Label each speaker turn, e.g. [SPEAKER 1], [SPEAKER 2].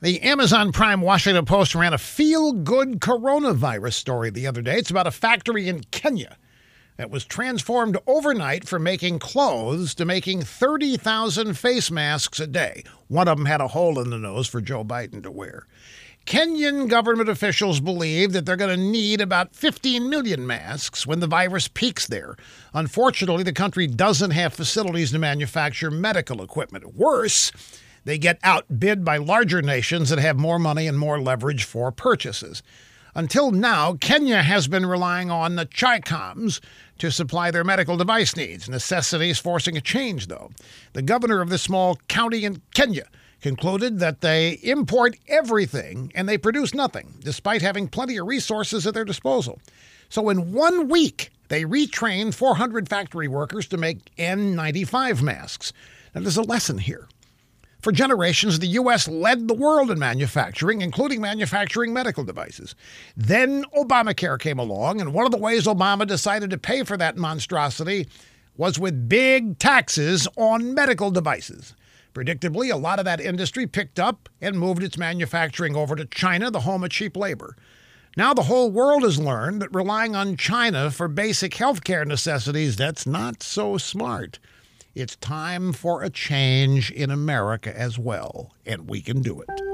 [SPEAKER 1] The Amazon Prime Washington Post ran a feel good coronavirus story the other day. It's about a factory in Kenya that was transformed overnight from making clothes to making 30,000 face masks a day. One of them had a hole in the nose for Joe Biden to wear. Kenyan government officials believe that they're going to need about 15 million masks when the virus peaks there. Unfortunately, the country doesn't have facilities to manufacture medical equipment. Worse, they get outbid by larger nations that have more money and more leverage for purchases. Until now, Kenya has been relying on the Chicoms to supply their medical device needs. Necessity is forcing a change, though. The governor of this small county in Kenya concluded that they import everything and they produce nothing, despite having plenty of resources at their disposal. So, in one week, they retrained 400 factory workers to make N95 masks. Now, there's a lesson here. For generations, the U.S. led the world in manufacturing, including manufacturing medical devices. Then Obamacare came along, and one of the ways Obama decided to pay for that monstrosity was with big taxes on medical devices. Predictably, a lot of that industry picked up and moved its manufacturing over to China, the home of cheap labor. Now the whole world has learned that relying on China for basic healthcare necessities, that's not so smart. It's time for a change in America as well, and we can do it.